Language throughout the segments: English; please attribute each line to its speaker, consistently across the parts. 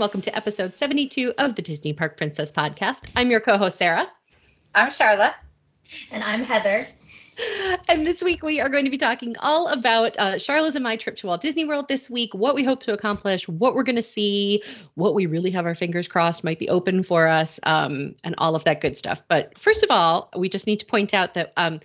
Speaker 1: Hello, and welcome to episode 72 of the Disney Park Princess podcast. I'm your co host, Sara.
Speaker 2: I'm Sharla.
Speaker 3: And I'm Heather.
Speaker 1: And this week we are going to be talking all about uh, Sharla's and my trip to Walt Disney World this week, what we hope to accomplish, what we're going to see, what we really have our fingers crossed might be open for us, um, and all of that good stuff. But first of all, we just need to point out that um,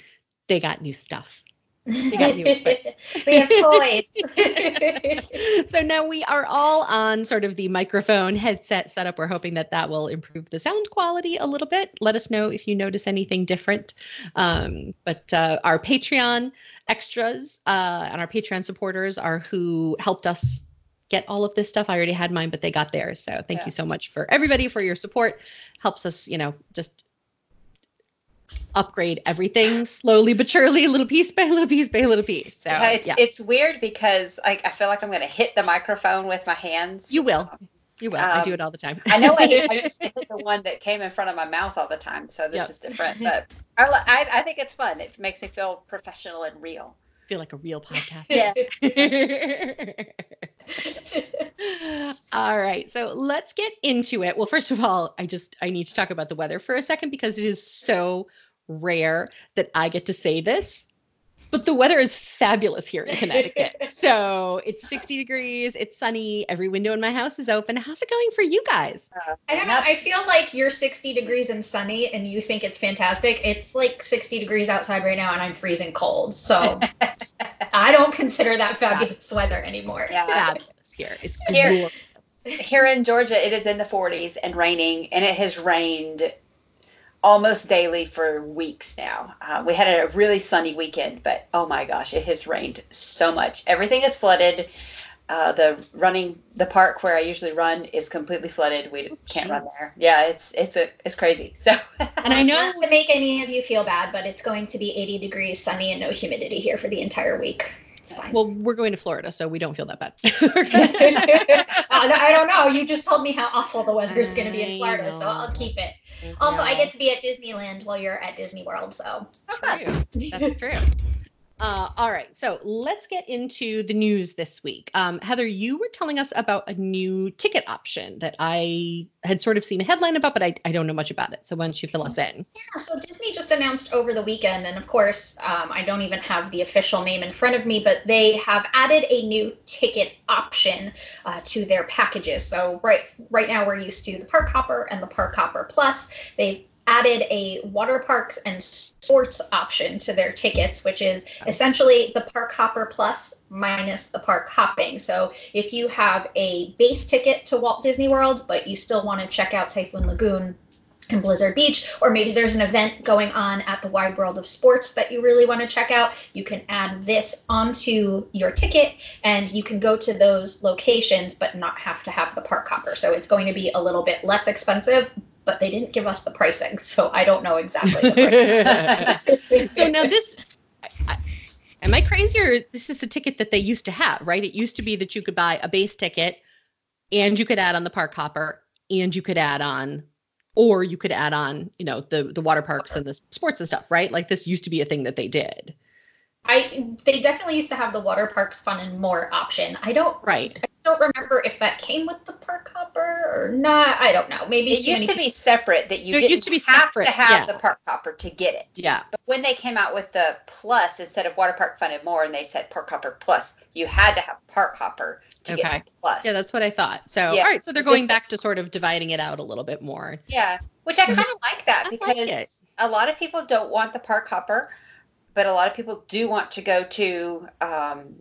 Speaker 1: they got new stuff.
Speaker 3: we have toys.
Speaker 1: so now we are all on sort of the microphone headset setup. We're hoping that that will improve the sound quality a little bit. Let us know if you notice anything different. Um, but uh, our Patreon extras uh, and our Patreon supporters are who helped us get all of this stuff. I already had mine, but they got theirs. So thank yeah. you so much for everybody for your support. Helps us, you know, just upgrade everything slowly but surely, little piece by little piece by little piece. So
Speaker 2: yeah, it's yeah. it's weird because like I feel like I'm going to hit the microphone with my hands.
Speaker 1: You will. You will. Um, I do it all the time.
Speaker 2: I know I, I used to hit the one that came in front of my mouth all the time, so this yep. is different. But I, I, I think it's fun. It makes me feel professional and real.
Speaker 1: Feel like a real podcast.
Speaker 2: yeah.
Speaker 1: all right. So let's get into it. Well, first of all, I just I need to talk about the weather for a second because it is so rare that I get to say this, but the weather is fabulous here in Connecticut. so it's 60 degrees, it's sunny, every window in my house is open. How's it going for you guys?
Speaker 3: Uh, I don't know. I feel like you're 60 degrees and sunny and you think it's fantastic. It's like 60 degrees outside right now and I'm freezing cold. So I don't consider that fabulous weather anymore.
Speaker 1: Yeah. Fabulous here. It's
Speaker 2: here, here in Georgia, it is in the 40s and raining, and it has rained almost daily for weeks now. Uh, we had a really sunny weekend, but oh my gosh, it has rained so much. Everything is flooded. Uh, the running the park where I usually run is completely flooded. We oh, can't run there. Yeah, it's it's a it's crazy. So
Speaker 3: and I know not to make any of you feel bad, but it's going to be 80 degrees, sunny, and no humidity here for the entire week. It's fine.
Speaker 1: Well, we're going to Florida, so we don't feel that bad.
Speaker 3: Oh, I don't know. You just told me how awful the weather is going to be in Florida, so I'll keep it. Also, I get to be at Disneyland while you're at Disney World, so.
Speaker 1: True. That's true. Uh, all right, so let's get into the news this week. Um, Heather, you were telling us about a new ticket option that I had sort of seen a headline about, but I, I don't know much about it. So why don't you fill us in?
Speaker 3: Yeah, so Disney just announced over the weekend, and of course, um, I don't even have the official name in front of me, but they have added a new ticket option uh, to their packages. So right right now we're used to the Park Hopper and the Park Hopper Plus. They've added a water parks and sports option to their tickets, which is essentially the Park Hopper Plus minus the park hopping. So if you have a base ticket to Walt Disney World, but you still want to check out Typhoon Lagoon and Blizzard Beach, or maybe there's an event going on at the Wide World of Sports that you really want to check out, you can add this onto your ticket and you can go to those locations but not have to have the park hopper. So it's going to be a little bit less expensive, but they didn't give us the pricing, so I don't know exactly.
Speaker 1: so now this, I, am I crazy or this is the ticket that they used to have, right? It used to be that you could buy a base ticket, and you could add on the park hopper, and you could add on, or you could add on, you know, the the water parks and the sports and stuff, right? Like this used to be a thing that they did.
Speaker 3: I they definitely used to have the water parks fun and more option. I don't
Speaker 1: right.
Speaker 3: I don't remember if that came with the park hopper or not. I don't know. Maybe
Speaker 2: it used to be separate that you didn't used to be have separate. to have yeah. the park hopper to get it.
Speaker 1: Yeah.
Speaker 2: But when they came out with the plus instead of water park fun and more, and they said park hopper plus, you had to have park hopper to okay. get plus.
Speaker 1: Yeah, that's what I thought. So all right, so they're going back to sort of dividing it out a little bit more.
Speaker 2: Yeah, which I kind of like that because like a lot of people don't want the park hopper but a lot of people do want to go to um,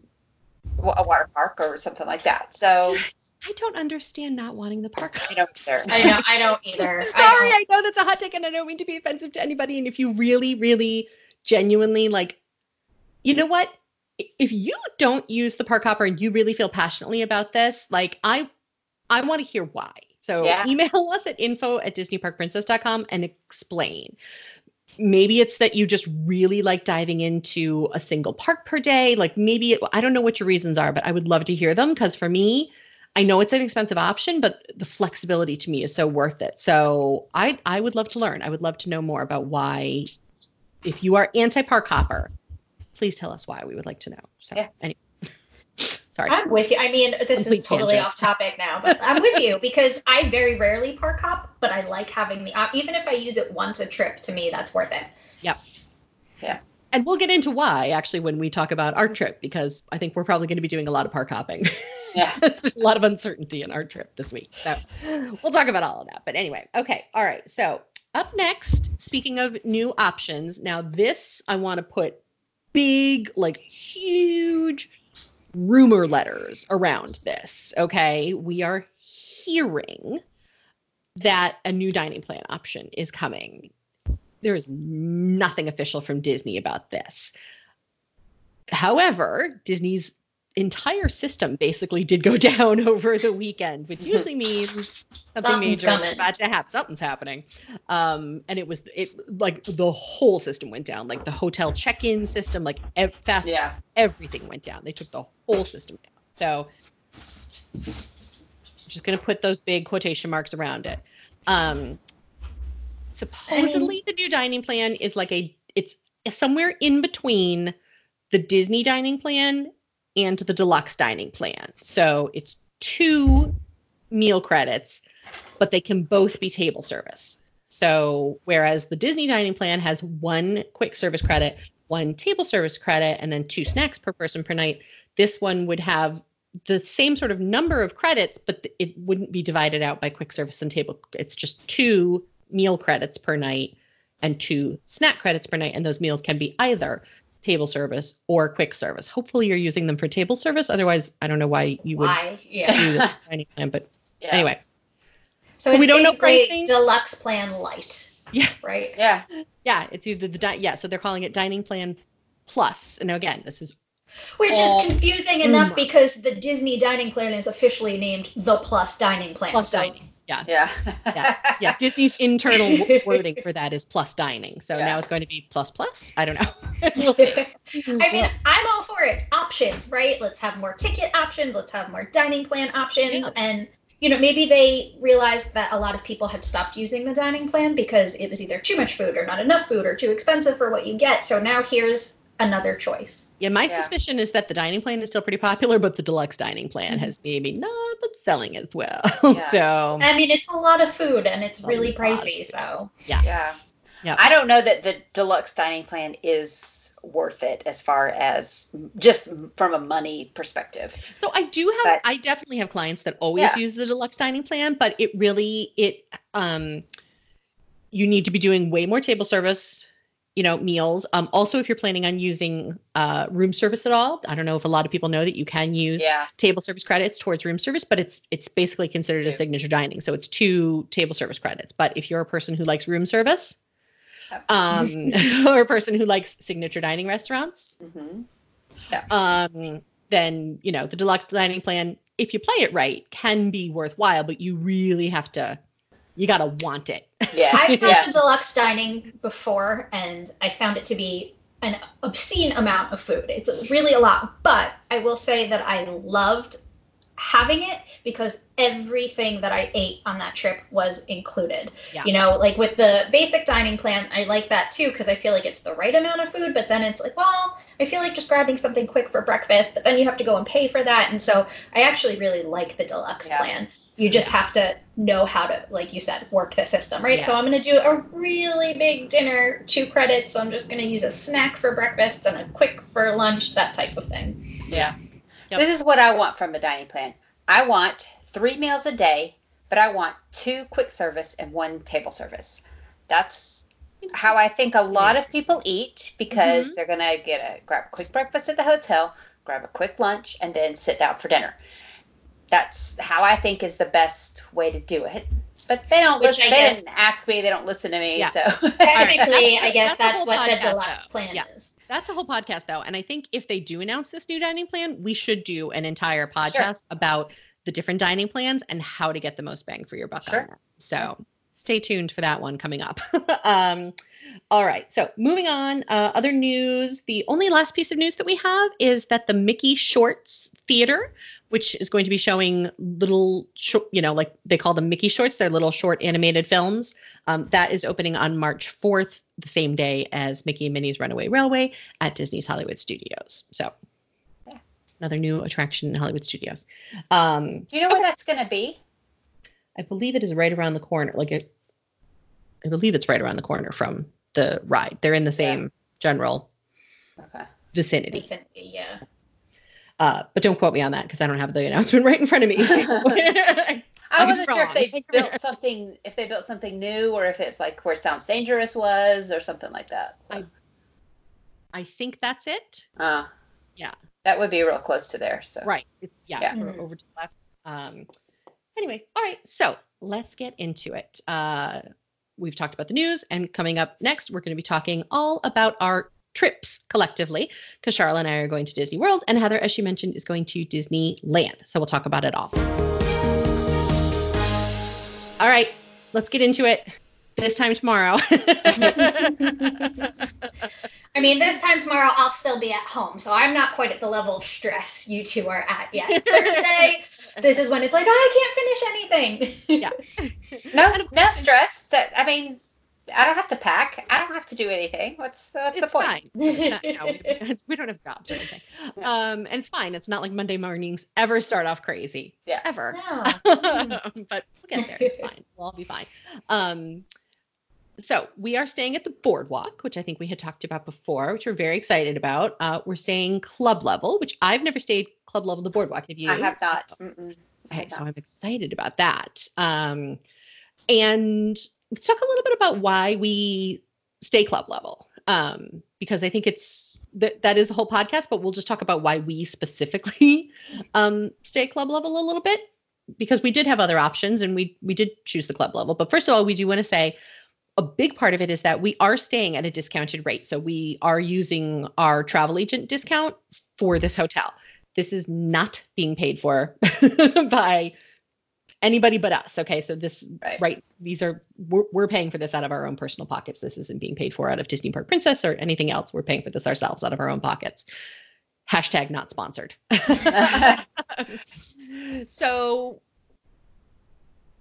Speaker 2: a water park or something like that. So
Speaker 1: I don't understand not wanting the park.
Speaker 2: I don't either.
Speaker 3: I know. I don't either.
Speaker 1: Sorry, I, I, know that's a hot take, and I don't mean to be offensive to anybody. And if you really, really, genuinely like, you know what? If you don't use the park hopper and you really feel passionately about this, like I, I want to hear why. So yeah. email us at info at disneyparkprincess.com and explain maybe it's that you just really like diving into a single park per day. Like maybe it, i don't know what your reasons are but i would love to hear them because for me i know it's an expensive option but the flexibility to me is so worth it. So i i would love to learn. I would love to know more about why if you are anti park hopper please tell us why we would like to know. So
Speaker 2: yeah.
Speaker 1: anyway Sorry.
Speaker 3: I'm with you. I mean, this
Speaker 1: Complete
Speaker 3: is totally
Speaker 1: tangent.
Speaker 3: off topic now, but I'm with you because I very rarely park hop, but I like having the op. Even if I use it once a trip, to me, that's worth it. Yep. Yeah.
Speaker 1: And we'll get into why actually when we talk about our trip because I think we're probably going to be doing a lot of park hopping.
Speaker 2: Yeah.
Speaker 1: There's a lot of uncertainty in our trip this week. So we'll talk about all of that. But anyway, okay. All right. So up next, speaking of new options, now this I want to put big, like huge rumor letters around this. Okay. We are hearing that a new dining plan option is coming. There is nothing official from Disney about this. However, Disney's entire system basically did go down over the weekend, which usually means something
Speaker 3: Something's
Speaker 1: major
Speaker 3: coming.
Speaker 1: about to happen. Something's happening. Um, and it was it like the whole system went down, like the hotel check-in system, like ev- fast
Speaker 2: Yeah.
Speaker 1: everything went down. They took the whole system down. So just going to put those big quotation marks around it. Um, supposedly, the new dining plan is like a it's somewhere in between the Disney dining plan and the deluxe dining plan. So it's two meal credits, but they can both be table service. So whereas the Disney dining plan has one quick service credit, one table service credit, and then two snacks per person per night, this one would have the same sort of number of credits, but it wouldn't be divided out by quick service and table. It's just two meal credits per night and two snack credits per night. And those meals can be either table service or quick service. Hopefully, you're using them for table service. Otherwise, I don't know why you would
Speaker 3: Why? Yeah.
Speaker 1: do this dining plan. But
Speaker 2: Yeah.
Speaker 1: anyway,
Speaker 3: So
Speaker 1: But
Speaker 3: it's
Speaker 1: we don't know
Speaker 3: basically
Speaker 1: pricing.
Speaker 3: deluxe plan light.
Speaker 1: Yeah.
Speaker 3: Right.
Speaker 2: Yeah.
Speaker 1: yeah, it's either the di- yeah. So they're calling it dining plan plus. And again, this is
Speaker 3: Which
Speaker 1: All
Speaker 3: is confusing enough
Speaker 1: rumor.
Speaker 3: because the Disney dining plan is officially named the Plus Dining Plan.
Speaker 1: plus
Speaker 3: so
Speaker 1: dining.
Speaker 2: Yeah.
Speaker 1: Yeah. Yeah, Disney's internal wording for that is plus dining. So
Speaker 2: Yeah.
Speaker 1: now it's going to be plus plus. I don't know. we'll see.
Speaker 3: I mean, I'm all for it. Options, right? Let's have more ticket options. Let's have more dining plan options.
Speaker 1: Yeah.
Speaker 3: And, you know, maybe they realized that a lot of people had stopped using the dining plan because it was either too much food or not enough food or too expensive for what you get. So now here's another choice.
Speaker 1: Yeah, my
Speaker 2: Yeah.
Speaker 1: suspicion is that the dining plan is still pretty popular, but the deluxe dining plan
Speaker 3: Mhm.
Speaker 1: has maybe not been selling as well.
Speaker 2: Yeah.
Speaker 1: so
Speaker 3: I mean, it's a lot of food and it's
Speaker 1: A
Speaker 3: really pricey. So,
Speaker 2: yeah.
Speaker 1: Yeah.
Speaker 2: I don't know that the deluxe dining plan is worth it as far as just from a money perspective.
Speaker 1: So I do have
Speaker 2: But-
Speaker 1: I definitely have clients that always
Speaker 2: Yeah.
Speaker 1: use the deluxe dining plan, but it really it um you need to be doing way more table service, you know, meals. Um also if you're planning on using uh room service at all, I don't know if a lot of people know that you can use
Speaker 2: Yeah.
Speaker 1: table service credits towards room service, but it's it's basically considered a signature dining. So it's two table service credits. But if you're a person who likes room service, um or a person who likes signature dining restaurants,
Speaker 2: hmm
Speaker 1: um, then you know the deluxe dining plan, if you play it right, can be worthwhile, but you really have to, you gotta want it.
Speaker 2: Yeah.
Speaker 3: I've done
Speaker 2: yeah.
Speaker 3: the deluxe dining before, and I found it to be an obscene amount of food. It's really a lot, but I will say that I loved having it because everything that I ate on that trip was included.
Speaker 1: Yeah.
Speaker 3: You know, like with the basic dining plan, I like that too because I feel like it's the right amount of food, but then it's like, well, I feel like just grabbing something quick for breakfast, but then you have to go and pay for that. And so I actually really like the deluxe
Speaker 2: Yeah.
Speaker 3: plan. You just have to know how to, like you said, work the system, right?
Speaker 1: Yeah.
Speaker 3: So I'm going to do a really big dinner, two credits. So I'm just going to use a snack for breakfast and a quick for lunch, that type of thing.
Speaker 2: Yeah.
Speaker 1: Yep.
Speaker 2: This is what I want from a dining plan. I want three meals a day, but I want two quick service and one table service. That's how I think a lot of people eat because
Speaker 1: Mm-hmm.
Speaker 2: they're gonna get a grab a quick breakfast at the hotel, grab a quick lunch, and then sit down for dinner. That's how I think is the best way to do it. But they don't
Speaker 3: Which
Speaker 2: listen.
Speaker 3: I
Speaker 2: They
Speaker 3: guess-
Speaker 2: didn't ask me. They don't listen to me.
Speaker 1: Yeah.
Speaker 2: So
Speaker 3: Technically,
Speaker 1: That's-
Speaker 3: I guess
Speaker 1: that's
Speaker 3: that's
Speaker 1: whole
Speaker 3: what the
Speaker 1: podcast,
Speaker 3: deluxe
Speaker 1: though.
Speaker 3: plan
Speaker 1: Yeah.
Speaker 3: is.
Speaker 1: That's a whole podcast though. And I think if they do announce this new dining plan, we should do an entire podcast about the different dining plans and how to get the most bang for your buck
Speaker 2: Sure.
Speaker 1: So stay tuned for that one coming up. um, all right. So moving on, uh, other news. The only last piece of news that we have is that the Mickey Shorts Theater, which is going to be showing little, short, you know, like they call them Mickey Shorts, they're little short animated films. Um, that is opening on March 4th, the same day as Mickey and Minnie's Runaway Railway at Disney's Hollywood Studios. So, another new attraction in Hollywood Studios. Um,
Speaker 2: Do you know where that's going to be?
Speaker 1: I believe it is right around the corner. Like it, I believe it's right around the corner from the ride. They're in the same general
Speaker 2: Okay.
Speaker 1: vicinity.
Speaker 3: Vicinity, yeah.
Speaker 1: Uh, but don't quote me on that because I don't have the announcement right in front of me.
Speaker 2: I wasn't sure if they built something, if they built something new, or if it's like where Sounds Dangerous was, or something like that. So,
Speaker 1: I think that's it.
Speaker 2: uh,
Speaker 1: Yeah.
Speaker 2: that would be real close to there. So
Speaker 1: Right. It's yeah,
Speaker 2: Yeah.
Speaker 1: over-
Speaker 3: Mhm.
Speaker 1: over to the left. Um, anyway, all right. So let's get into it. Uh, we've talked about the news, and coming up next, we're going to be talking all about our trips collectively because Sharla and I are going to Disney World, and Heather, as she mentioned, is going to Disneyland. So we'll talk about it all. All right, let's get into it. This time tomorrow.
Speaker 3: I mean, this time tomorrow I'll still be at home, so I'm not quite at the level of stress you two are at yet. Thursday, this is when it's like, oh, I can't finish anything. Yeah.
Speaker 2: no, no stress. That I mean, I don't have to pack. I don't have to do anything. What's what's the point?
Speaker 1: fine. It's no, we, it's- we don't have jobs or anything. Um, and it's fine. It's not like Monday mornings ever start off crazy.
Speaker 2: Yeah.
Speaker 1: Ever.
Speaker 3: No.
Speaker 1: but we'll get there. It's fine. We'll all be fine. Um, so we are staying at the boardwalk, which I think we had talked about before, which we're very excited about. Uh, we're staying club level, which I've never stayed club level the boardwalk. Have you?
Speaker 2: I have not. Mm-mm.
Speaker 1: Okay, so. I'm excited about that. Um, and let's talk a little bit about why we stay club level, um, because I think it's that that is the whole podcast. But we'll just talk about why we specifically um, stay club level a little bit, because we did have other options and we we did choose the club level. But first of all, we do want to say a big part of it is that we are staying at a discounted rate. So we are using our travel agent discount for this hotel. This is not being paid for by anybody but us. Okay. So this,
Speaker 2: Right.
Speaker 1: right. These are, we're, we're paying for this out of our own personal pockets. This isn't being paid for out of Disney Park Princess or anything else. We're paying for this ourselves out of our own pockets. Hashtag not sponsored. so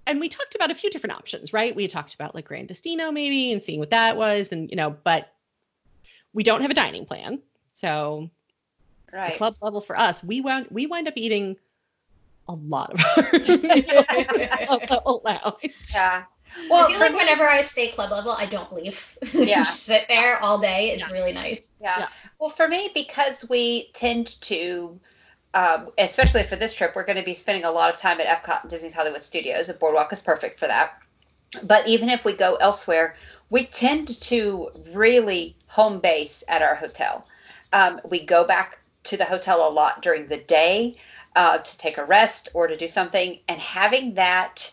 Speaker 1: and we talked about a few different options, right? We talked about like Gran Destino maybe and seeing what that was, and you know, but we don't have a dining plan. So the club level for us, we wound we wind up eating a lot of our level lounge.
Speaker 2: Yeah.
Speaker 3: Well,
Speaker 2: Well,
Speaker 3: I feel like
Speaker 2: me-
Speaker 3: whenever I stay club level, I don't leave.
Speaker 2: Yeah.
Speaker 3: Just sit there all day. It's really nice.
Speaker 2: Yeah.
Speaker 1: Yeah.
Speaker 2: Well, for me, because we tend to, um, especially for this trip, we're going to be spending a lot of time at Epcot and Disney's Hollywood Studios, and Boardwalk is perfect for that. But even if we go elsewhere, we tend to really home base at our hotel. Um, we go back to the hotel a lot during the day uh, to take a rest or to do something, and having that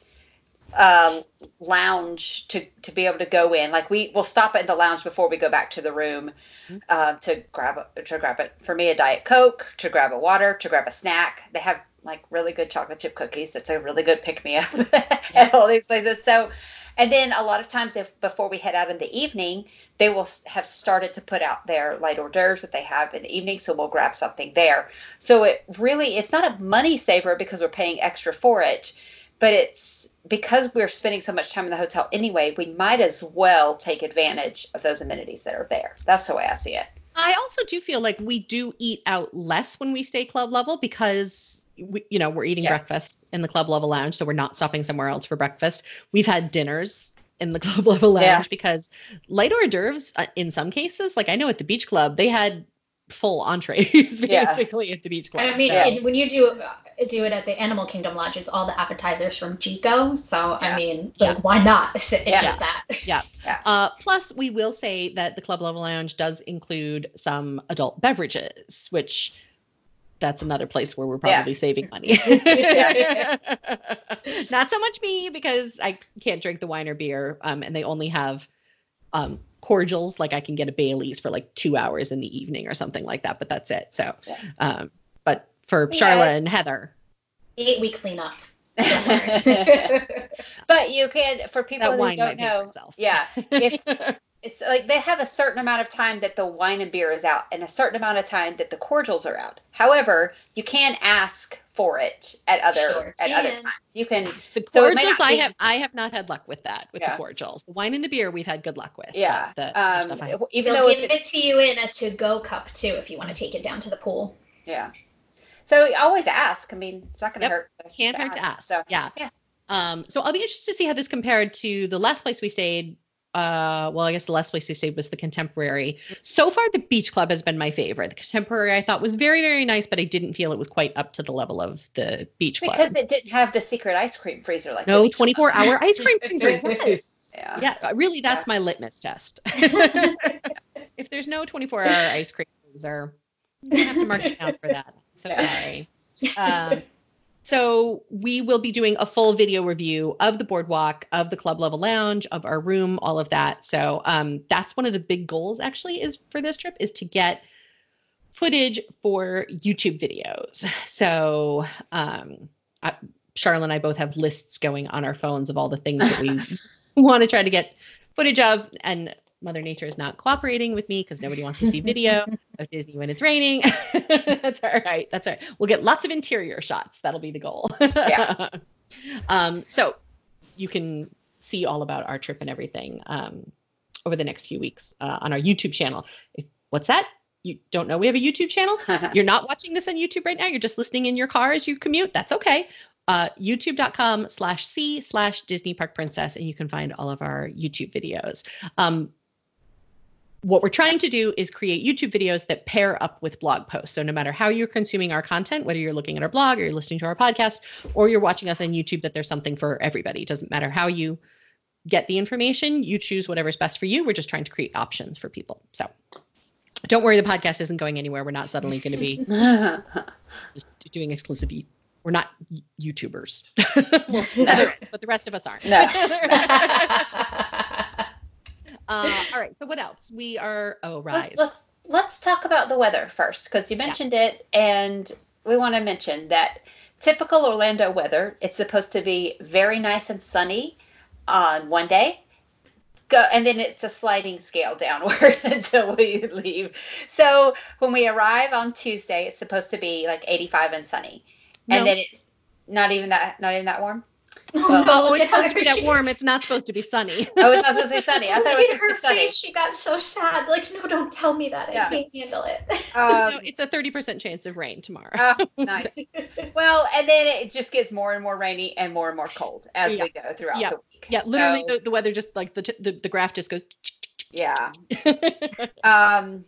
Speaker 2: um, lounge to to be able to go in. Like we will stop at the lounge before we go back to the room
Speaker 1: Mhm.
Speaker 2: uh, to grab a, to grab it for me a diet coke, to grab a water, to grab a snack. They have like really good chocolate chip cookies. It's a really good pick me up at all these places. So. And then a lot of times, if before we head out in the evening, they will have started to put out their light hors d'oeuvres that they have in the evening. So we'll grab something there. So it really, it's not a money saver because we're paying extra for it, but it's because we're spending so much time in the hotel anyway, we might as well take advantage of those amenities that are there. That's the way I see it.
Speaker 1: I also do feel like we do eat out less when we stay club level because we, you know we're eating
Speaker 2: Yeah.
Speaker 1: breakfast in the club level lounge, so we're not stopping somewhere else for breakfast. We've had dinners in the club level lounge
Speaker 2: Yeah.
Speaker 1: because light hors d'oeuvres uh, in some cases, like I know at the beach club, they had full entrees
Speaker 2: Yeah.
Speaker 1: basically at the beach club.
Speaker 3: I mean,
Speaker 1: so-
Speaker 3: and when you do uh, do it at the Animal Kingdom Lodge, it's all the appetizers from Jiko. So
Speaker 2: Yeah.
Speaker 3: I mean,
Speaker 1: Yeah.
Speaker 3: like, why not sit and
Speaker 2: Yeah.
Speaker 3: eat that?
Speaker 2: Yes.
Speaker 1: Uh, plus, we will say that the club level lounge does include some adult beverages, which that's another place where we're
Speaker 2: Yeah.
Speaker 1: probably saving money.
Speaker 2: Yeah.
Speaker 1: Not so much me because I can't drink the wine or beer, um, and they only have um, cordials. Like I can get a Bailey's for like two hours in the evening or something like that, but that's it. So,
Speaker 2: Yeah.
Speaker 1: um, but for
Speaker 2: Yeah, Sharla
Speaker 1: and Heather,
Speaker 3: Eight week cleanup.
Speaker 2: but you can, for people
Speaker 1: that
Speaker 2: who
Speaker 1: wine
Speaker 2: don't
Speaker 1: might pay
Speaker 2: know,
Speaker 1: itself.
Speaker 2: yeah, if it's like they have a certain amount of time that the wine and beer is out and a certain amount of time that the cordials are out. However, you can ask for it at other
Speaker 3: Sure
Speaker 2: at other times. You can
Speaker 1: The
Speaker 2: So it might
Speaker 1: cordials,
Speaker 2: not
Speaker 1: I
Speaker 2: be-
Speaker 1: have I have not had luck with that with
Speaker 2: Yeah.
Speaker 1: the cordials. The wine and the beer, we've had good luck with.
Speaker 2: yeah.
Speaker 1: the other
Speaker 2: Um,
Speaker 1: stuff I
Speaker 2: even
Speaker 3: They'll
Speaker 2: though
Speaker 3: give
Speaker 2: it,
Speaker 3: it to you in a to go cup too if you want to take it down to the pool.
Speaker 2: yeah. So always ask. I mean, it's not going to
Speaker 1: Yep.
Speaker 2: hurt.
Speaker 1: Can't hurt to ask.
Speaker 2: So
Speaker 1: yeah.
Speaker 2: yeah.
Speaker 1: Um, so I'll be interested to see how this compared to the last place we stayed. Uh, well, I guess the last place we stayed was the Contemporary. So far, the Beach Club has been my favorite. The Contemporary I thought was very, very nice, but I didn't feel it was quite up to the level of the Beach Club.
Speaker 2: because it didn't have the secret ice cream freezer like
Speaker 1: no
Speaker 2: beach club.
Speaker 1: 24 hour ice cream freezer. Yes.
Speaker 2: Yeah.
Speaker 1: Yeah, uh, really, that's
Speaker 2: Yeah.
Speaker 1: my litmus test. if there's no 24 hour ice cream freezer, you have to mark it down for that. So
Speaker 2: Yeah.
Speaker 1: sorry. Um, so we will be doing a full video review of the boardwalk, of the club level lounge, of our room, all of that. So um, that's one of the big goals actually is for this trip is to get footage for YouTube videos. So um, I, Sharla and I both have lists going on our phones of all the things that we want to try to get footage of and mother nature is not cooperating with me because nobody wants to see video of disney when it's raining that's all right that's all right we'll get lots of interior shots that'll be the goal
Speaker 2: Yeah.
Speaker 1: um so you can see all about our trip and everything um over the next few weeks uh, on our youtube channel if, what's that you don't know we have a youtube channel you're not watching this on YouTube right now. You're just listening in your car as you commute. That's okay. Uh, YouTube.com slash C slash Disney Park Princess, and you can find all of our YouTube videos. Um, what we're trying to do is create YouTube videos that pair up with blog posts. So no matter how you're consuming our content, whether you're looking at our blog or you're listening to our podcast or you're watching us on YouTube, that there's something for everybody. It doesn't matter how you get the information, you choose whatever's best for you. We're just trying to create options for people. So don't worry, the podcast isn't going anywhere. We're not suddenly going to be doing exclusive. We're not YouTubers. well, is, but the rest of us aren't.
Speaker 2: No.
Speaker 1: Uh, all right. So what else? We are. Oh, rise.
Speaker 2: let's, let's let's talk about the weather first because you mentioned it and we want to mention that typical orlando weather it's supposed to be very nice and sunny on one day go and then it's a sliding scale downward until we leave so when we arrive on tuesday it's supposed to be like 85 and sunny and then it's not even that not even that warm
Speaker 3: Oh,
Speaker 1: Oh,
Speaker 3: look
Speaker 1: it's supposed to
Speaker 3: her.
Speaker 1: be that
Speaker 3: She-
Speaker 1: warm. It's not supposed to be sunny.
Speaker 2: oh it's not supposed to be sunny i thought it was supposed
Speaker 3: her
Speaker 2: to be sunny
Speaker 3: face. She got so sad. Like, no, don't tell me that. I
Speaker 2: Yeah.
Speaker 3: can't handle it.
Speaker 2: um,
Speaker 1: No, it's a 30% chance of rain tomorrow.
Speaker 2: oh, nice Well, and then it just gets more and more rainy and more and more cold as
Speaker 1: Yeah.
Speaker 2: we go throughout
Speaker 1: Yeah.
Speaker 2: the week.
Speaker 1: yeah, literally,
Speaker 2: So,
Speaker 1: the, the weather just like the, t- the, the graph just goes.
Speaker 2: yeah. Um,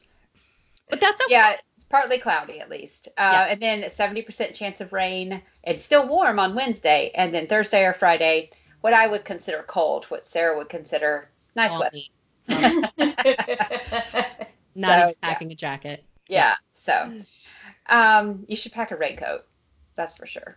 Speaker 2: but
Speaker 1: that's okay.
Speaker 2: yeah, it's partly cloudy at least. Uh,
Speaker 1: Yeah.
Speaker 2: And then 70% chance of rain. It's still warm on Wednesday. And then Thursday or Friday, what I would consider cold, what Sara would consider nice weather.
Speaker 1: Not
Speaker 2: So,
Speaker 1: even
Speaker 2: yeah.
Speaker 1: packing a jacket.
Speaker 2: Yeah. So um, you should pack a raincoat. That's for sure.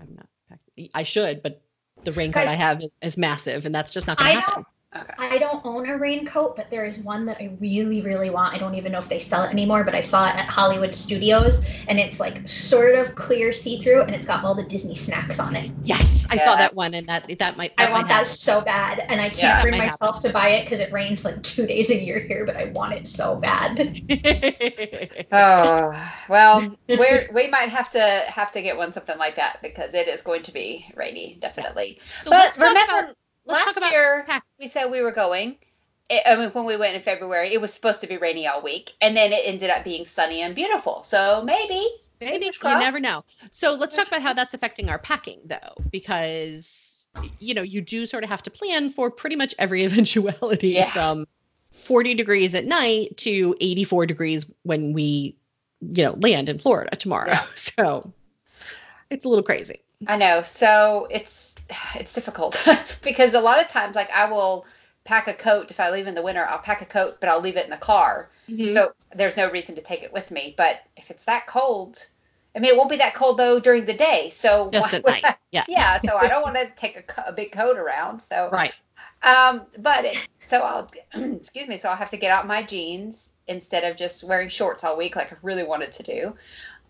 Speaker 1: I'm not packing. I should, but the raincoat
Speaker 3: Guys-
Speaker 1: I have is, is massive, and that's just not going to happen.
Speaker 3: Don't.
Speaker 2: Okay.
Speaker 3: I don't own a raincoat, but there is one that I really, really want. I don't even know if they sell it anymore, but I saw it at Hollywood Studios, and it's like sort of clear see-through, and it's got all the Disney snacks on it.
Speaker 1: Yes, I saw that one, and that that might. That
Speaker 3: I want
Speaker 1: might
Speaker 3: that so bad, and I can't
Speaker 2: Yeah.
Speaker 3: bring
Speaker 1: Might
Speaker 3: myself to buy it because it rains like two days a year here. But I want it so bad.
Speaker 2: Oh well, we we might have to have to get one something like that because it is going to be rainy, definitely.
Speaker 1: so
Speaker 2: but remember,
Speaker 1: about let's
Speaker 2: last
Speaker 1: about
Speaker 2: year we said we were going. It, I mean, when we went in February, it was supposed to be rainy all week, and then it ended up being sunny and beautiful. So maybe
Speaker 1: Maybe you never know. So let's talk about how that's affecting our packing, though, because you know you do sort of have to plan for pretty much every eventuality
Speaker 2: Yeah.
Speaker 1: from 40 degrees at night to 84 degrees when we, you know, land in Florida tomorrow.
Speaker 2: Yeah.
Speaker 1: So it's a little crazy.
Speaker 2: I know. So it's it's difficult because a lot of times, like I will pack a coat if I leave in the winter. I'll pack a coat, but I'll leave it in the car.
Speaker 1: Mm-hmm.
Speaker 2: So there's no reason to take it with me. But if it's that cold, I mean, it won't be that cold though during the day. So
Speaker 1: just at night.
Speaker 2: I-
Speaker 1: Yeah.
Speaker 2: yeah. So I don't want to take a, a big coat around. So
Speaker 1: Right.
Speaker 2: um, but it, so I'll excuse me. So I'll have to get out my jeans instead of just wearing shorts all week, like I really wanted to do.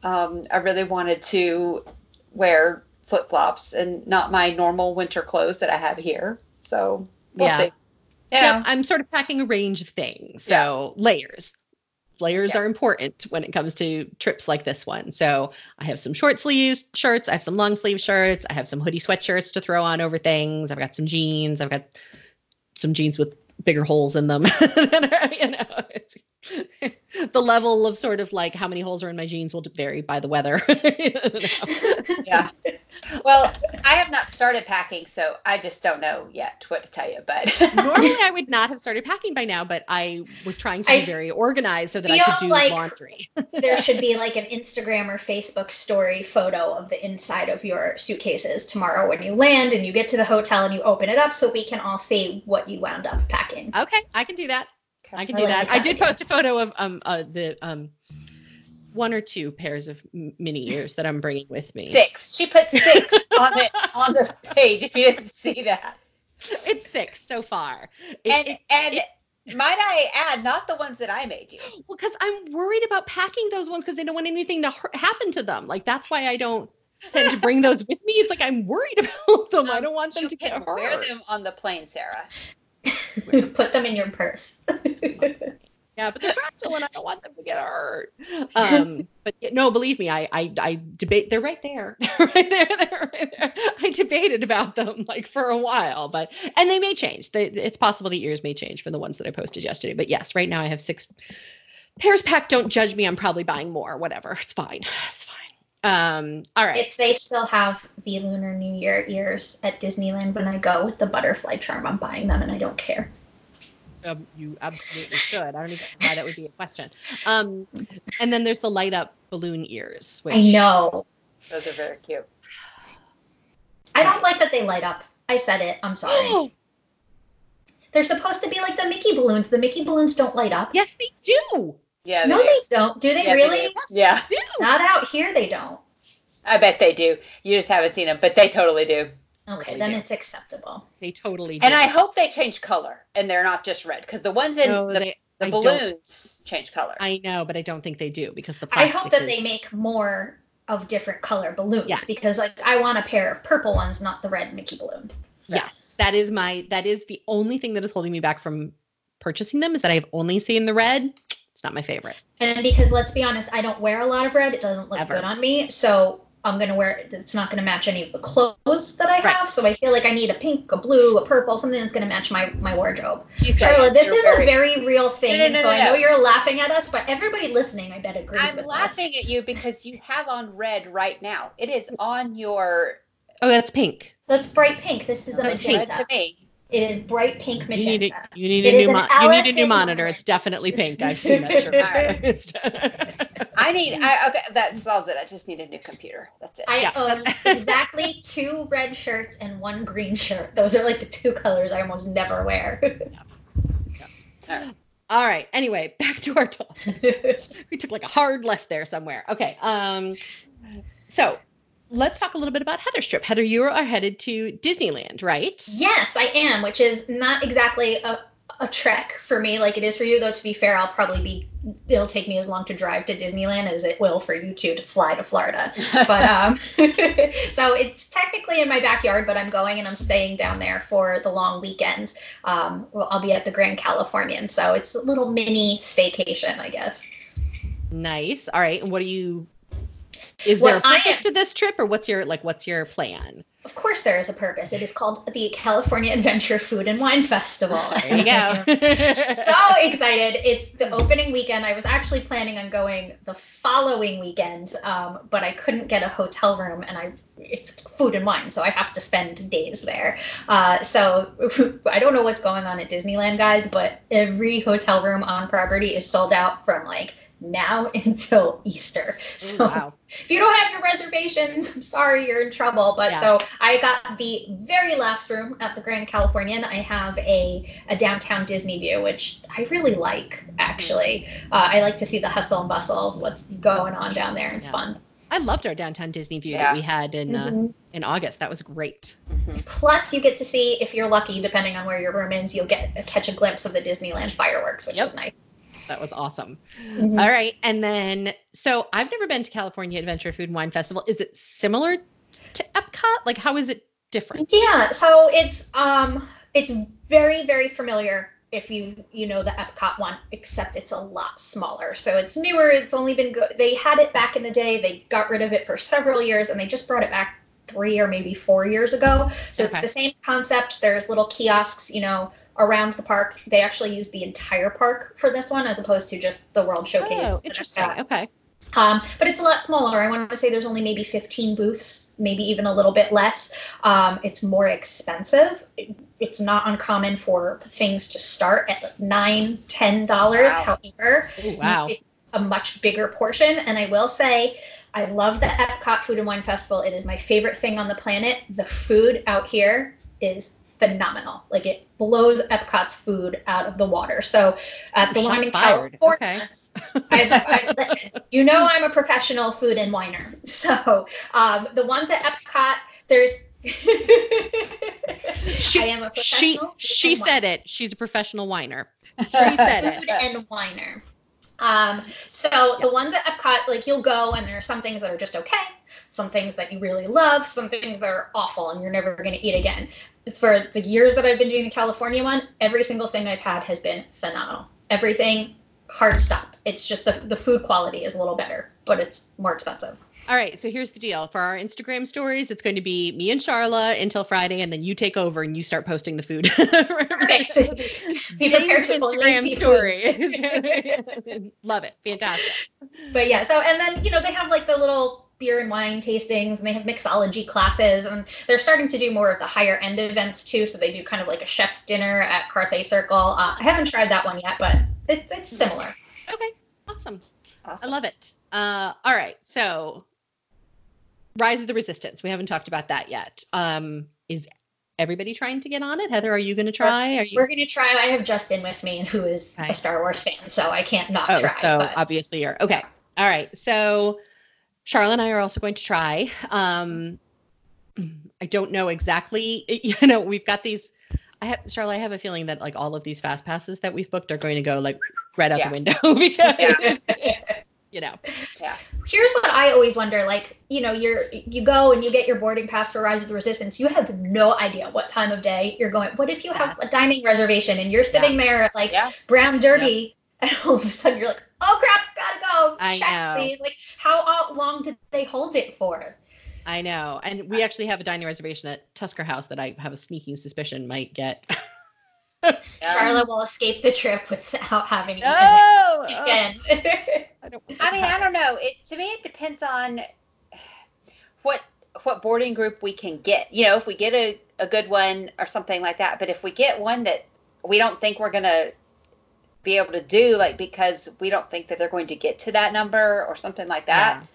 Speaker 2: Um, I really wanted to wear flip flops and not my normal winter clothes that I have here. So we'll
Speaker 1: Yeah.
Speaker 2: see. You
Speaker 1: Yep, I'm sort of packing a range of things. So layers. Layers
Speaker 2: Yeah.
Speaker 1: are important when it comes to trips like this one. So I have some short sleeves shirts, I have some long sleeve shirts, I have some hoodie sweatshirts to throw on over things. I've got some jeans, I've got some jeans with bigger holes in them. you know, it's, the level of sort of like how many holes are in my jeans will vary by the weather.
Speaker 2: yeah. Well, I have not started packing, so I just don't know yet what to tell you. But
Speaker 1: normally I would not have started packing by now, but I was trying to be I very organized so that I could do like laundry.
Speaker 3: there should be like an Instagram or Facebook story photo of the inside of your suitcases tomorrow when you land and you get to the hotel and you open it up so we can all see what you wound up packing.
Speaker 1: Okay, I can do that. I can do that. I did post a photo of um uh, the um one or two pairs of mini ears that I'm bringing with me.
Speaker 2: Six. She put six on it on the page. If you didn't see that,
Speaker 1: it's six so far.
Speaker 2: It, and it, and it, might I add, not the ones that I made you.
Speaker 1: Well, because I'm worried about packing those ones because I don't want anything to happen to them. Like that's why I don't tend to bring those with me. It's like I'm worried about them. I don't want them to get hurt.
Speaker 2: Wear them on the plane, Sara.
Speaker 3: Put them in your purse.
Speaker 1: yeah, but they're fractal and I don't want them to get hurt. Um, but no, believe me, I, I, I debate. They're right there. Right there. They're right there. I debated about them like for a while, but and they may change. They, it's possible the ears may change from the ones that I posted yesterday. But yes, right now I have six pairs packed. Don't judge me. I'm probably buying more. Whatever. It's fine. It's fine. Um, all right.
Speaker 3: If they still have the Lunar New Year ears at Disneyland when I go with the butterfly charm, I'm buying them and I don't care.
Speaker 1: Um, you absolutely should. I don't even know why that would be a question. Um, and then there's the light up balloon ears.
Speaker 3: Which... I know.
Speaker 2: Those are very cute.
Speaker 3: I don't like that they light up. I said it. I'm sorry. They're supposed to be like the Mickey balloons. The Mickey balloons don't light up.
Speaker 1: Yes, they do.
Speaker 2: Yeah.
Speaker 3: no, they don't. Do they yeah, really? They do.
Speaker 2: Yeah.
Speaker 3: They Not out here. They don't.
Speaker 2: I bet they do. You just haven't seen them, but they totally do.
Speaker 3: Okay, then do. it's acceptable.
Speaker 1: They totally do.
Speaker 2: And I hope they change color and they're not just red because the ones in no, the, they, the I balloons change color.
Speaker 1: I know, but I don't think they do because the
Speaker 3: I hope that is... they make more of different color balloons yes. because like I want a pair of purple ones, not the red Mickey balloon.
Speaker 1: Yes, that is my that is the only thing that is holding me back from purchasing them is that I've only seen the red. It's not my favorite.
Speaker 3: And because let's be honest, I don't wear a lot of red. It doesn't look Ever. good on me. So I'm gonna wear it. It's not gonna match any of the clothes that I right. have. So I feel like I need a pink, a blue, a purple, something that's gonna match my my wardrobe. Sharla, this is very... a very real thing, no, no, no, and so I know you're laughing at us, but everybody listening, I bet agrees.
Speaker 2: I'm laughing
Speaker 3: us.
Speaker 2: at you because you have on red right now. It is on your.
Speaker 1: Oh, that's pink.
Speaker 3: That's bright pink. This is a magenta.
Speaker 2: to me.
Speaker 3: It is bright pink magenta.
Speaker 1: You need a, you need a new mo- you need a new monitor. It's definitely pink. I've seen that shirt.
Speaker 2: I need. I okay. That solves it. I just need a new computer. That's it.
Speaker 3: I yeah. own exactly two red shirts and one green shirt. Those are like the two colors I almost never wear.
Speaker 1: yeah. All right. All right. Anyway, back to our talk. we took like a hard left there somewhere. Okay. Um. So let's talk a little bit about Heather's trip. Heather, you are headed to Disneyland, right?
Speaker 3: Yes, I am, which is not exactly a, a trek for me like it is for you, though, to be fair, I'll probably be, it'll take me as long to drive to Disneyland as it will for you two to fly to Florida. But, um, so it's technically in my backyard, but I'm going and I'm staying down there for the long weekend. Um, I'll be at the Grand Californian. So it's a little mini staycation, I guess.
Speaker 1: Nice. All right. What are you is there a purpose am, to this trip, or what's your like? What's your plan?
Speaker 3: Of course, there is a purpose. It is called the California Adventure Food and Wine Festival.
Speaker 1: There you go.
Speaker 3: so excited! It's the opening weekend. I was actually planning on going the following weekend, um, but I couldn't get a hotel room, and I it's food and wine, so I have to spend days there. Uh, so I don't know what's going on at Disneyland, guys, but every hotel room on property is sold out from like now until Easter. So wow. if you don't have your reservations, I'm sorry, you're in trouble. But yeah. so I got the very last room at the Grand Californian. I have a, a downtown Disney view, which I really like, actually. Uh, I like to see the hustle and bustle of what's going on down there. It's yeah. fun.
Speaker 1: I loved our downtown Disney view yeah. that we had in uh, mm-hmm. uh, in August. That was great.
Speaker 3: Mm-hmm. Plus, you get to see if you're lucky, depending on where your room is, you'll get catch a glimpse of the Disneyland fireworks, which yep. is nice.
Speaker 1: That was awesome. Mm-hmm. All right. And then, so I've never been to California Adventure Food and Wine Festival. Is it similar to Epcot? Like, how is it different?
Speaker 3: Yeah. So it's, um, it's very, very familiar if you you know the Epcot one, except it's a lot smaller. So it's newer. It's only been good. They had it back in the day. They got rid of it for several years, and they just brought it back three or maybe four years ago. So okay. it's the same concept. There's little kiosks, you know, around the park. They actually use the entire park for this one, as opposed to just the World Showcase.
Speaker 1: Oh, interesting. Okay.
Speaker 3: Um, but it's a lot smaller. I want to say there's only maybe 15 booths, maybe even a little bit less. Um, it's more expensive. It's not uncommon for things to start at nine, ten dollars.
Speaker 2: Wow.
Speaker 3: However,
Speaker 1: Ooh, wow.
Speaker 3: a much bigger portion. And I will say, I love the Epcot Food and Wine Festival. It is my favorite thing on the planet. The food out here is phenomenal. Like it blows Epcot's food out of the water. So at the
Speaker 1: Shots
Speaker 3: one in
Speaker 1: fired.
Speaker 3: California,
Speaker 1: Okay.
Speaker 3: I, I, listen, you know I'm a professional food and winer. So um, the ones at Epcot, there's.
Speaker 1: She,
Speaker 3: I am a professional. food
Speaker 1: she said
Speaker 3: winer.
Speaker 1: it. She's a professional whiner. She said it.
Speaker 3: food and winer. Um, so the ones at Epcot, like you'll go and there are some things that are just okay, some things that you really love, some things that are awful and you're never going to eat again. For the years that I've been doing the California one, every single thing I've had has been phenomenal. Everything hard stop. It's just the the food quality is a little better, but it's more expensive.
Speaker 1: All right, so here's the deal. For our Instagram stories, it's going to be me and Sharla until Friday, and then you take over and you start posting the food.
Speaker 3: Perfect. Be prepared to
Speaker 1: Instagram story. Love it. Fantastic.
Speaker 3: but yeah so and then you know they have like the little beer and wine tastings and they have mixology classes and they're starting to do more of the higher end events too so they do kind of like a chef's dinner at carthay circle uh, i haven't tried that one yet but it's, it's similar
Speaker 1: Okay, awesome. I love it. Uh, all right, so Rise of the Resistance. We haven't talked about that yet. Um, is everybody trying to get on it? Heather, are you going to try? Are you?
Speaker 3: we're going to try i have justin with me who is
Speaker 1: Okay.
Speaker 3: a star wars fan so i can't not
Speaker 1: Oh,
Speaker 3: try
Speaker 1: so
Speaker 3: but
Speaker 1: obviously you're okay. All right. So Sharla and I are also going to try. Um, I don't know exactly. You know, we've got these. I have Sharla. I have a feeling that like all of these fast passes that we've booked are going to go like right out
Speaker 2: Yeah.
Speaker 1: the window because you know. Yeah.
Speaker 3: Here's what I always wonder: like, you know, you're you go and you get your boarding pass for Rise of the Resistance. You have no idea what time of day you're going. What if you have a dining reservation and you're sitting there at like
Speaker 2: Yeah.
Speaker 3: Brown Derby, and all of a sudden you're like, oh crap, gotta go.
Speaker 1: I
Speaker 3: Check,
Speaker 1: know.
Speaker 3: please. Like, how uh, long did they hold it for?
Speaker 1: I know. And we actually have a dining reservation at Tusker House that I have a sneaking suspicion might get.
Speaker 2: Yeah.
Speaker 3: Sharla will escape the trip without having eaten
Speaker 1: oh,
Speaker 3: it again.
Speaker 1: I, don't
Speaker 2: I mean,
Speaker 1: to
Speaker 2: I don't know. It to me, it depends on what what boarding group we can get. You know, if we get a, a good one or something like that. But if we get one that we don't think we're gonna be able to do, like because we don't think that they're going to get to that number or something like that,
Speaker 1: Yeah.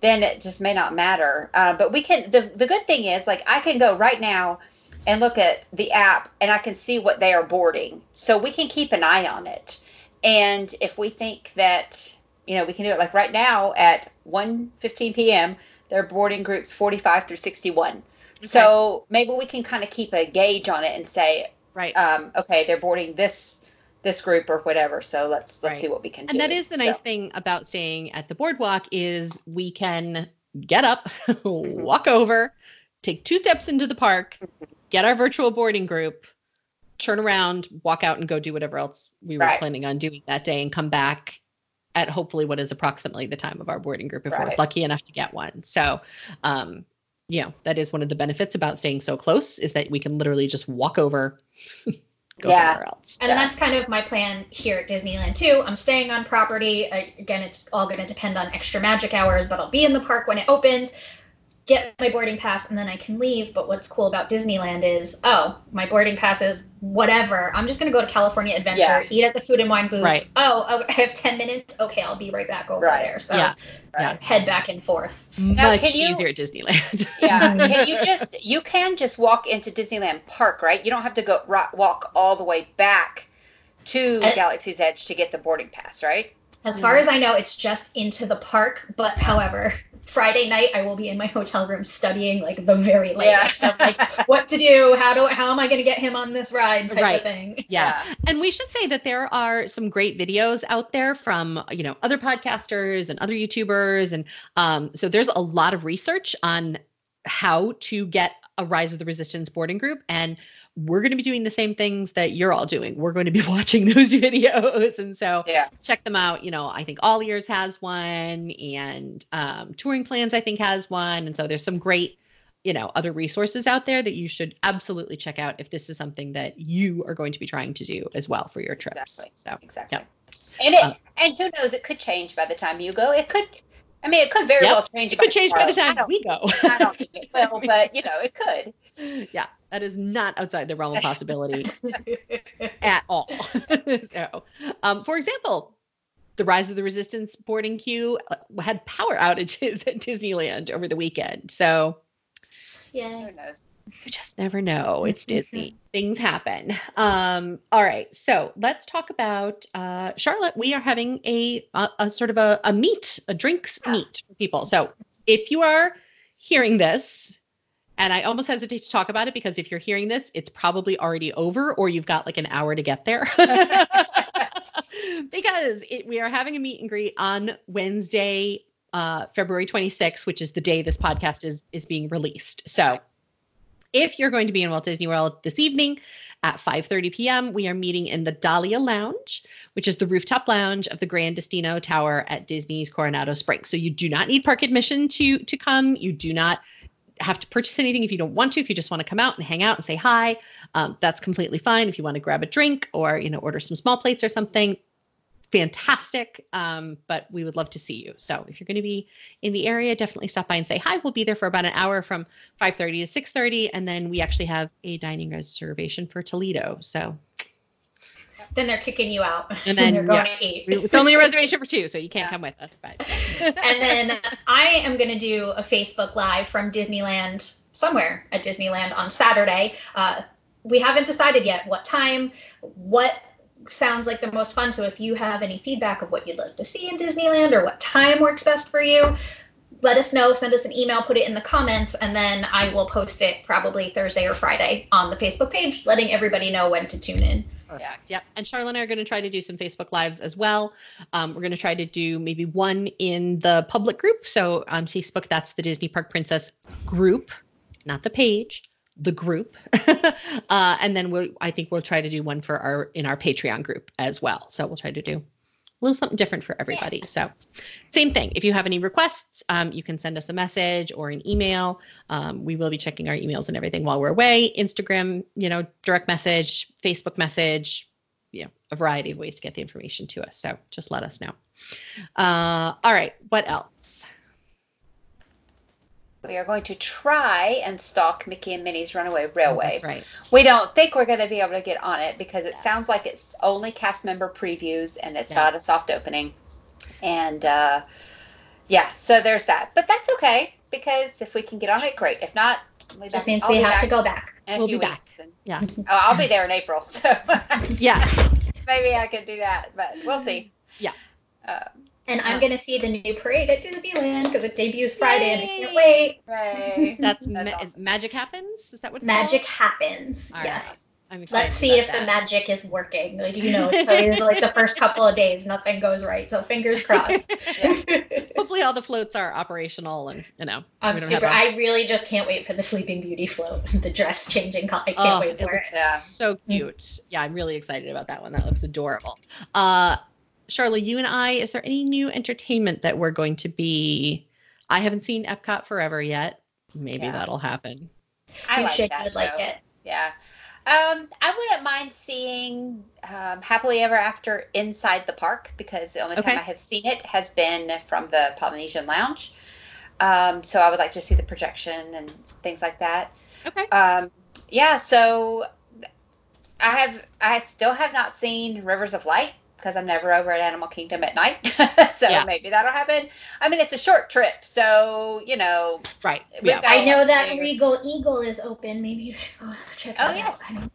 Speaker 2: then it just may not matter. Uh, but we can. The the good thing is, like, I can go right now and look at the app and I can see what they are boarding, so we can keep an eye on it. And if we think that you know we can do it, like right now at 1:15 p.m., they're boarding groups 45 through 61. So maybe we can kind of keep a gauge on it and say,
Speaker 1: Right.
Speaker 2: um, okay, they're boarding this this group or whatever. So let's let's
Speaker 1: Right.
Speaker 2: see what we can do.
Speaker 1: and that is the nice thing about staying at the boardwalk is we can get up
Speaker 2: Mm-hmm.
Speaker 1: walk over take two steps into the park get our virtual boarding group turn around walk out and go do whatever else we were
Speaker 2: Right.
Speaker 1: planning on doing that day and come back at hopefully what is approximately the time of our boarding group if we're lucky enough to get one so um you know that is one of the benefits about staying so close is that we can literally just walk over go
Speaker 2: Yeah.
Speaker 1: somewhere else
Speaker 3: And
Speaker 2: Yeah.
Speaker 3: that's kind of my plan here at Disneyland too. I'm staying on property. I, again, it's all going to depend on extra magic hours, but I'll be in the park when it opens, get my boarding pass, and then I can leave. But what's cool about Disneyland is, oh, my boarding pass is whatever. I'm just going to go to California Adventure,
Speaker 2: Yeah.
Speaker 3: eat at the food and wine booth.
Speaker 1: Right.
Speaker 3: Oh, oh, I have 10 minutes. Okay, I'll be right back over
Speaker 2: Right.
Speaker 3: there. So
Speaker 1: Yeah.
Speaker 2: right.
Speaker 3: head back and forth.
Speaker 2: Now,
Speaker 1: much
Speaker 2: you-
Speaker 1: easier at disneyland
Speaker 2: Yeah, can you just you can just walk into Disneyland Park, right? You don't have to go ro- walk all the way back to
Speaker 3: Uh,
Speaker 2: Galaxy's Edge to get the boarding pass, right?
Speaker 3: As far as I know, it's just into the park. But however, Friday night I will be in my hotel room studying like the very latest of like what to do, how do how am I going to get him on this ride type
Speaker 1: Right.
Speaker 3: of thing.
Speaker 1: yeah. And we should say that there are some great videos out there from, you know, other podcasters and other YouTubers. And um, so there's a lot of research on how to get a Rise of the Resistance boarding group. And we're going to be doing the same things that you're all doing. We're going to be watching those videos. And so
Speaker 2: Yeah.
Speaker 1: check them out. You know, I think All Ears has one and um, Touring Plans, I think, has one. And so there's some great you know other resources out there that you should absolutely check out if this is something that you are going to be trying to do as well for your trips.
Speaker 2: Exactly.
Speaker 1: So
Speaker 2: Exactly.
Speaker 1: Yep.
Speaker 2: And it and who knows, it could change by the time you go. It could I mean it could very
Speaker 1: Yep.
Speaker 2: well change.
Speaker 1: it could change by the time we go.
Speaker 2: I don't think it will, but you know, it could.
Speaker 1: yeah, that is not outside the realm of possibility at all. so, um, for example, the Rise of the Resistance boarding queue uh, had power outages at Disneyland over the weekend. So
Speaker 3: Yeah.
Speaker 2: Who knows?
Speaker 1: you just never know. It's Disney. Things happen. Um, all right. So let's talk about uh, Sharla. We are having a, a, a sort of a, a meet, a drinks meet for people. So if you are hearing this, and I almost hesitate to talk about it because if you're hearing this, it's probably already over or you've got like an hour to get there. because it, we are having a meet and greet on Wednesday, uh, February 26th, which is the day this podcast is is being released. So if you're going to be in Walt Disney World this evening at 5:30 p.m., we are meeting in the Dahlia Lounge, which is the rooftop lounge of the Gran Destino Tower at Disney's Coronado Springs. So you do not need park admission to to come. You do not have to purchase anything if you don't want to. If you just want to come out and hang out and say hi, um, that's completely fine. If you want to grab a drink or you know order some small plates or something, fantastic. Um, but we would love to see you. So if you're going to be in the area, definitely stop by and say hi. We'll be there for about an hour from 5:30 to 6:30, and then we actually have a dining reservation for Toledo. So
Speaker 3: Then they're kicking you out.
Speaker 1: And then,
Speaker 3: they're going
Speaker 1: yeah.
Speaker 3: to eat.
Speaker 1: it's only a reservation for two, so you can't
Speaker 2: Yeah.
Speaker 1: come with us. But
Speaker 3: and then I am going to do a Facebook Live from Disneyland somewhere at Disneyland on Saturday. Uh, we haven't decided yet what time, what sounds like the most fun. So if you have any feedback of what you'd like to see in Disneyland or what time works best for you, let us know. Send us an email, put it in the comments, and then I will post it probably Thursday or Friday on the Facebook page, letting everybody know when to tune in.
Speaker 1: Perfect. Yep. And Sharla and I are going to try to do some Facebook Lives as well. Um, we're going to try to do maybe one in the public group. So on Facebook, that's the Disney Park Princess group, not the page, the group. uh, and then we'll, I think we'll try to do one for our in our Patreon group as well. So we'll try to do a little something different for everybody. So same thing. If you have any requests, um, you can send us a message or an email. Um, we will be checking our emails and everything while we're away. Instagram, you know, direct message, Facebook message, you know, a variety of ways to get the information to us. So just let us know. Uh, all right. What else?
Speaker 2: We are going to try and stalk Mickey and Minnie's Runaway Railway.
Speaker 1: That's right.
Speaker 2: We don't think we're going to be able to get on it because it
Speaker 1: Yes.
Speaker 2: sounds like it's only cast member previews and it's
Speaker 1: Yeah.
Speaker 2: not a soft opening. And uh, yeah, so there's that. But that's okay because if we can get on it, great. If not, we'll
Speaker 3: Just
Speaker 2: back-
Speaker 3: means
Speaker 2: I'll
Speaker 3: we have
Speaker 2: back
Speaker 3: to go back.
Speaker 1: We'll be back.
Speaker 2: And-
Speaker 1: Yeah.
Speaker 2: oh, I'll be there in April, so
Speaker 1: Yeah.
Speaker 2: maybe I could do that. But we'll see.
Speaker 1: Yeah.
Speaker 2: Uh,
Speaker 3: And I'm going to see the new parade at Disneyland because it debuts Friday and I can't wait.
Speaker 2: Hooray.
Speaker 1: That's,
Speaker 2: That's
Speaker 1: ma-
Speaker 2: awesome.
Speaker 1: Magic Happens. Is that what it's
Speaker 3: Magic
Speaker 1: called?
Speaker 3: happens.
Speaker 1: All
Speaker 3: yes.
Speaker 1: I'm excited
Speaker 3: Let's see if
Speaker 1: about
Speaker 3: the magic is working. Like you know, it's always like the first couple of days, nothing goes right. So fingers crossed.
Speaker 1: Hopefully, all the floats are operational and you know.
Speaker 3: I'm
Speaker 1: we don't have
Speaker 3: super.
Speaker 1: a-
Speaker 3: I really just can't wait for the Sleeping Beauty float. The dress changing. co- I can't
Speaker 1: Oh,
Speaker 3: wait for it.
Speaker 2: Yeah.
Speaker 1: so cute. Yeah, I'm really excited about that one. That looks adorable. Uh Sharla, you and I, is there any new entertainment that we're going to be? I haven't seen Epcot Forever yet. Maybe
Speaker 2: Yeah.
Speaker 1: that'll happen.
Speaker 2: I like
Speaker 3: should
Speaker 2: that
Speaker 3: would like it.
Speaker 2: Yeah. Um, I wouldn't mind seeing um, Happily Ever After inside the park because the only
Speaker 1: Okay.
Speaker 2: time I have seen it has been from the Polynesian Lounge. Um, so I would like to see the projection and things like that.
Speaker 1: Okay.
Speaker 2: Um, yeah, so I have I still have not seen Rivers of Light because I'm never over at Animal Kingdom at night. so
Speaker 1: Yeah.
Speaker 2: maybe that'll happen. I mean, it's a short trip, so you know.
Speaker 1: Right. Yeah.
Speaker 3: I know that
Speaker 2: later.
Speaker 3: Regal Eagle is open. Maybe oh, check
Speaker 2: Oh,
Speaker 3: that
Speaker 2: yes.
Speaker 3: out. I know.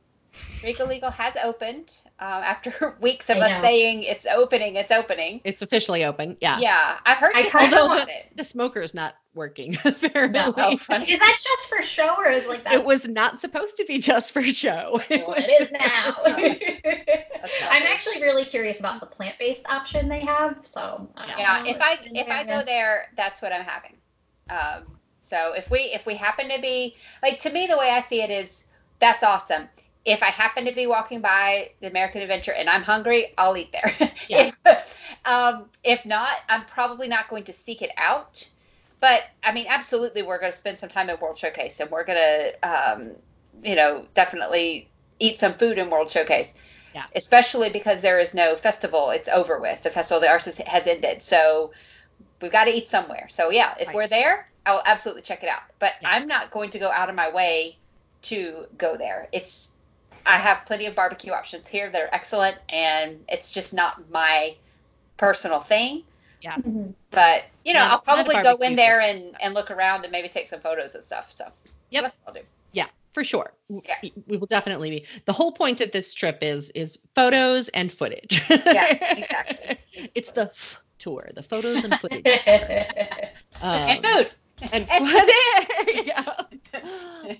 Speaker 2: Regal Eagle has opened um, after weeks of us saying it's opening, it's opening.
Speaker 1: It's officially open. Yeah.
Speaker 2: Yeah, I've heard
Speaker 3: I
Speaker 2: people
Speaker 3: kinda-
Speaker 2: go
Speaker 1: Although
Speaker 2: on it.
Speaker 1: The smoker's not working, apparently.
Speaker 3: No.
Speaker 2: Oh.
Speaker 3: Is that just for show or is like that?
Speaker 1: It was not supposed to be just for show. It
Speaker 3: Well,
Speaker 1: was
Speaker 3: it is now. I'm actually really curious about the plant-based option they have. So I don't
Speaker 2: Yeah,
Speaker 3: know
Speaker 2: if I
Speaker 3: what's in
Speaker 2: if I go there, that's what I'm having. Um, so if we if we happen to be like to me, the way I see it is that's awesome. If I happen to be walking by the American Adventure and I'm hungry, I'll eat there.
Speaker 1: Yeah.
Speaker 2: if um, if not, I'm probably not going to seek it out. but I mean, absolutely, we're going to spend some time at World Showcase, and we're going to, um, you know, definitely eat some food in World Showcase.
Speaker 1: Yeah.
Speaker 2: Especially because there is no festival; it's over with. The Festival of the Arts has, ended, so we've got to eat somewhere. So yeah, if
Speaker 1: Right.
Speaker 2: we're there, I'll absolutely check it out. But
Speaker 1: Yeah.
Speaker 2: I'm not going to go out of my way to go there. It's I have plenty of barbecue options here that are excellent, and it's just not my personal thing.
Speaker 3: Mhm.
Speaker 2: But you know,
Speaker 1: Not-
Speaker 2: I'll probably go in there and and look around and maybe take some photos and stuff. So
Speaker 1: Yep.
Speaker 2: that's what I'll do.
Speaker 1: Yeah, for sure.
Speaker 2: Yeah.
Speaker 1: We we will definitely be. The whole point of this trip is is photos and footage.
Speaker 2: Yeah, exactly.
Speaker 1: it's the f- tour, the photos and footage.
Speaker 2: and
Speaker 1: Um,
Speaker 2: food.
Speaker 1: And there you go.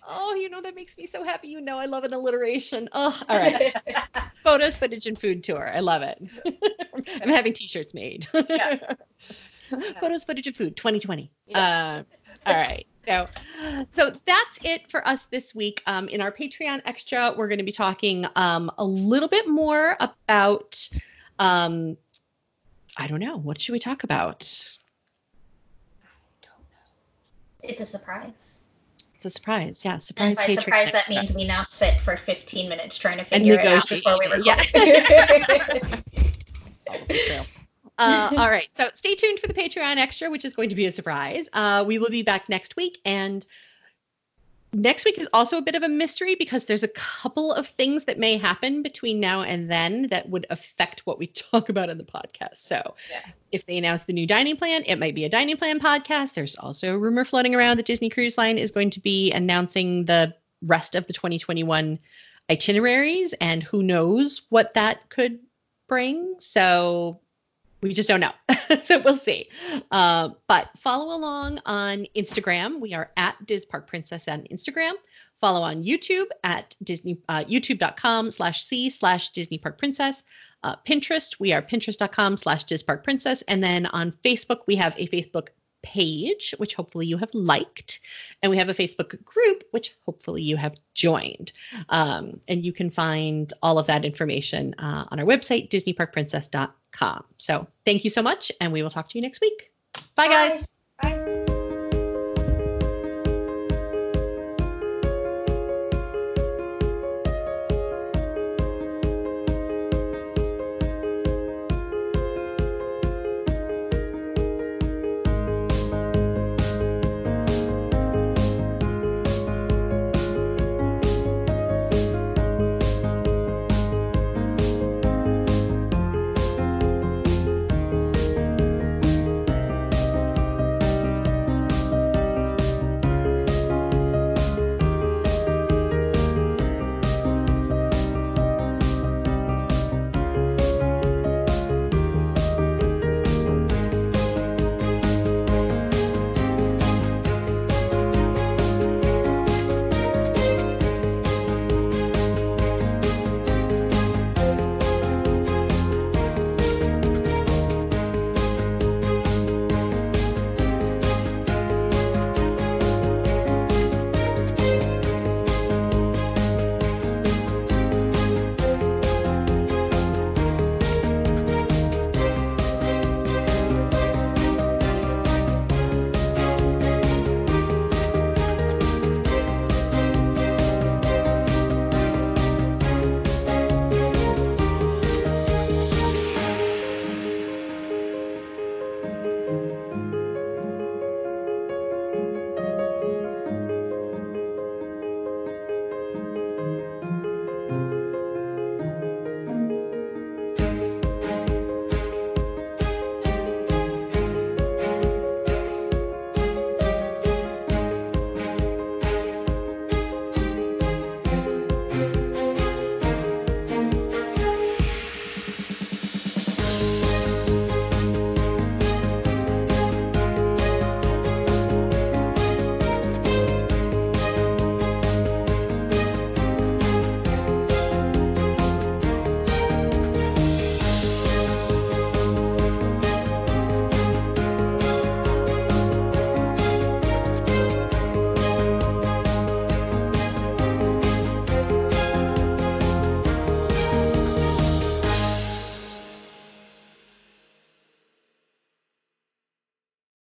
Speaker 1: Oh, you know that makes me so happy. You know, I love an alliteration. Oh, all right. Photos, footage, and food tour. I love it. I'm having T-shirts made.
Speaker 2: Yeah.
Speaker 1: Photos, footage, and food 2020.
Speaker 2: Yeah.
Speaker 1: Uh, all right. So, so that's it for us this week. Um, in our Patreon extra, we're going to be talking um, a little bit more about. Um, I don't know. What should we talk about?
Speaker 3: It's a surprise.
Speaker 1: It's a surprise. Yeah,
Speaker 3: And
Speaker 1: surprise.
Speaker 3: by
Speaker 1: Patreon
Speaker 3: surprise, that means we now sit for 15 minutes trying to figure it out before we record.
Speaker 1: True. Uh, all right. So stay tuned for the Patreon extra, which is going to be a surprise. Uh, we will be back next week. And next week is also a bit of a mystery because there's a couple of things that may happen between now and then that would affect what we talk about in the podcast. So
Speaker 2: Yeah.
Speaker 1: if they announce the new dining plan, it might be a dining plan podcast. There's also a rumor floating around that Disney Cruise Line is going to be announcing the rest of the 2021 itineraries, and who knows what that could bring. So we just don't know. so we'll see. Uh, but follow along on Instagram. We are at Diz Park Princess on Instagram. Follow on YouTube at Disney uh, YouTube.com slash C slash Disney Park Princess. Uh, Pinterest, we are Pinterest.com slash Diz Park Princess. And then on Facebook, we have a Facebook page, which hopefully you have liked. And we have a Facebook group, which hopefully you have joined. Um, and you can find all of that information uh, on our website, DisneyParkPrincess.com. So thank you so much, and we will talk to you next week. Bye, guys.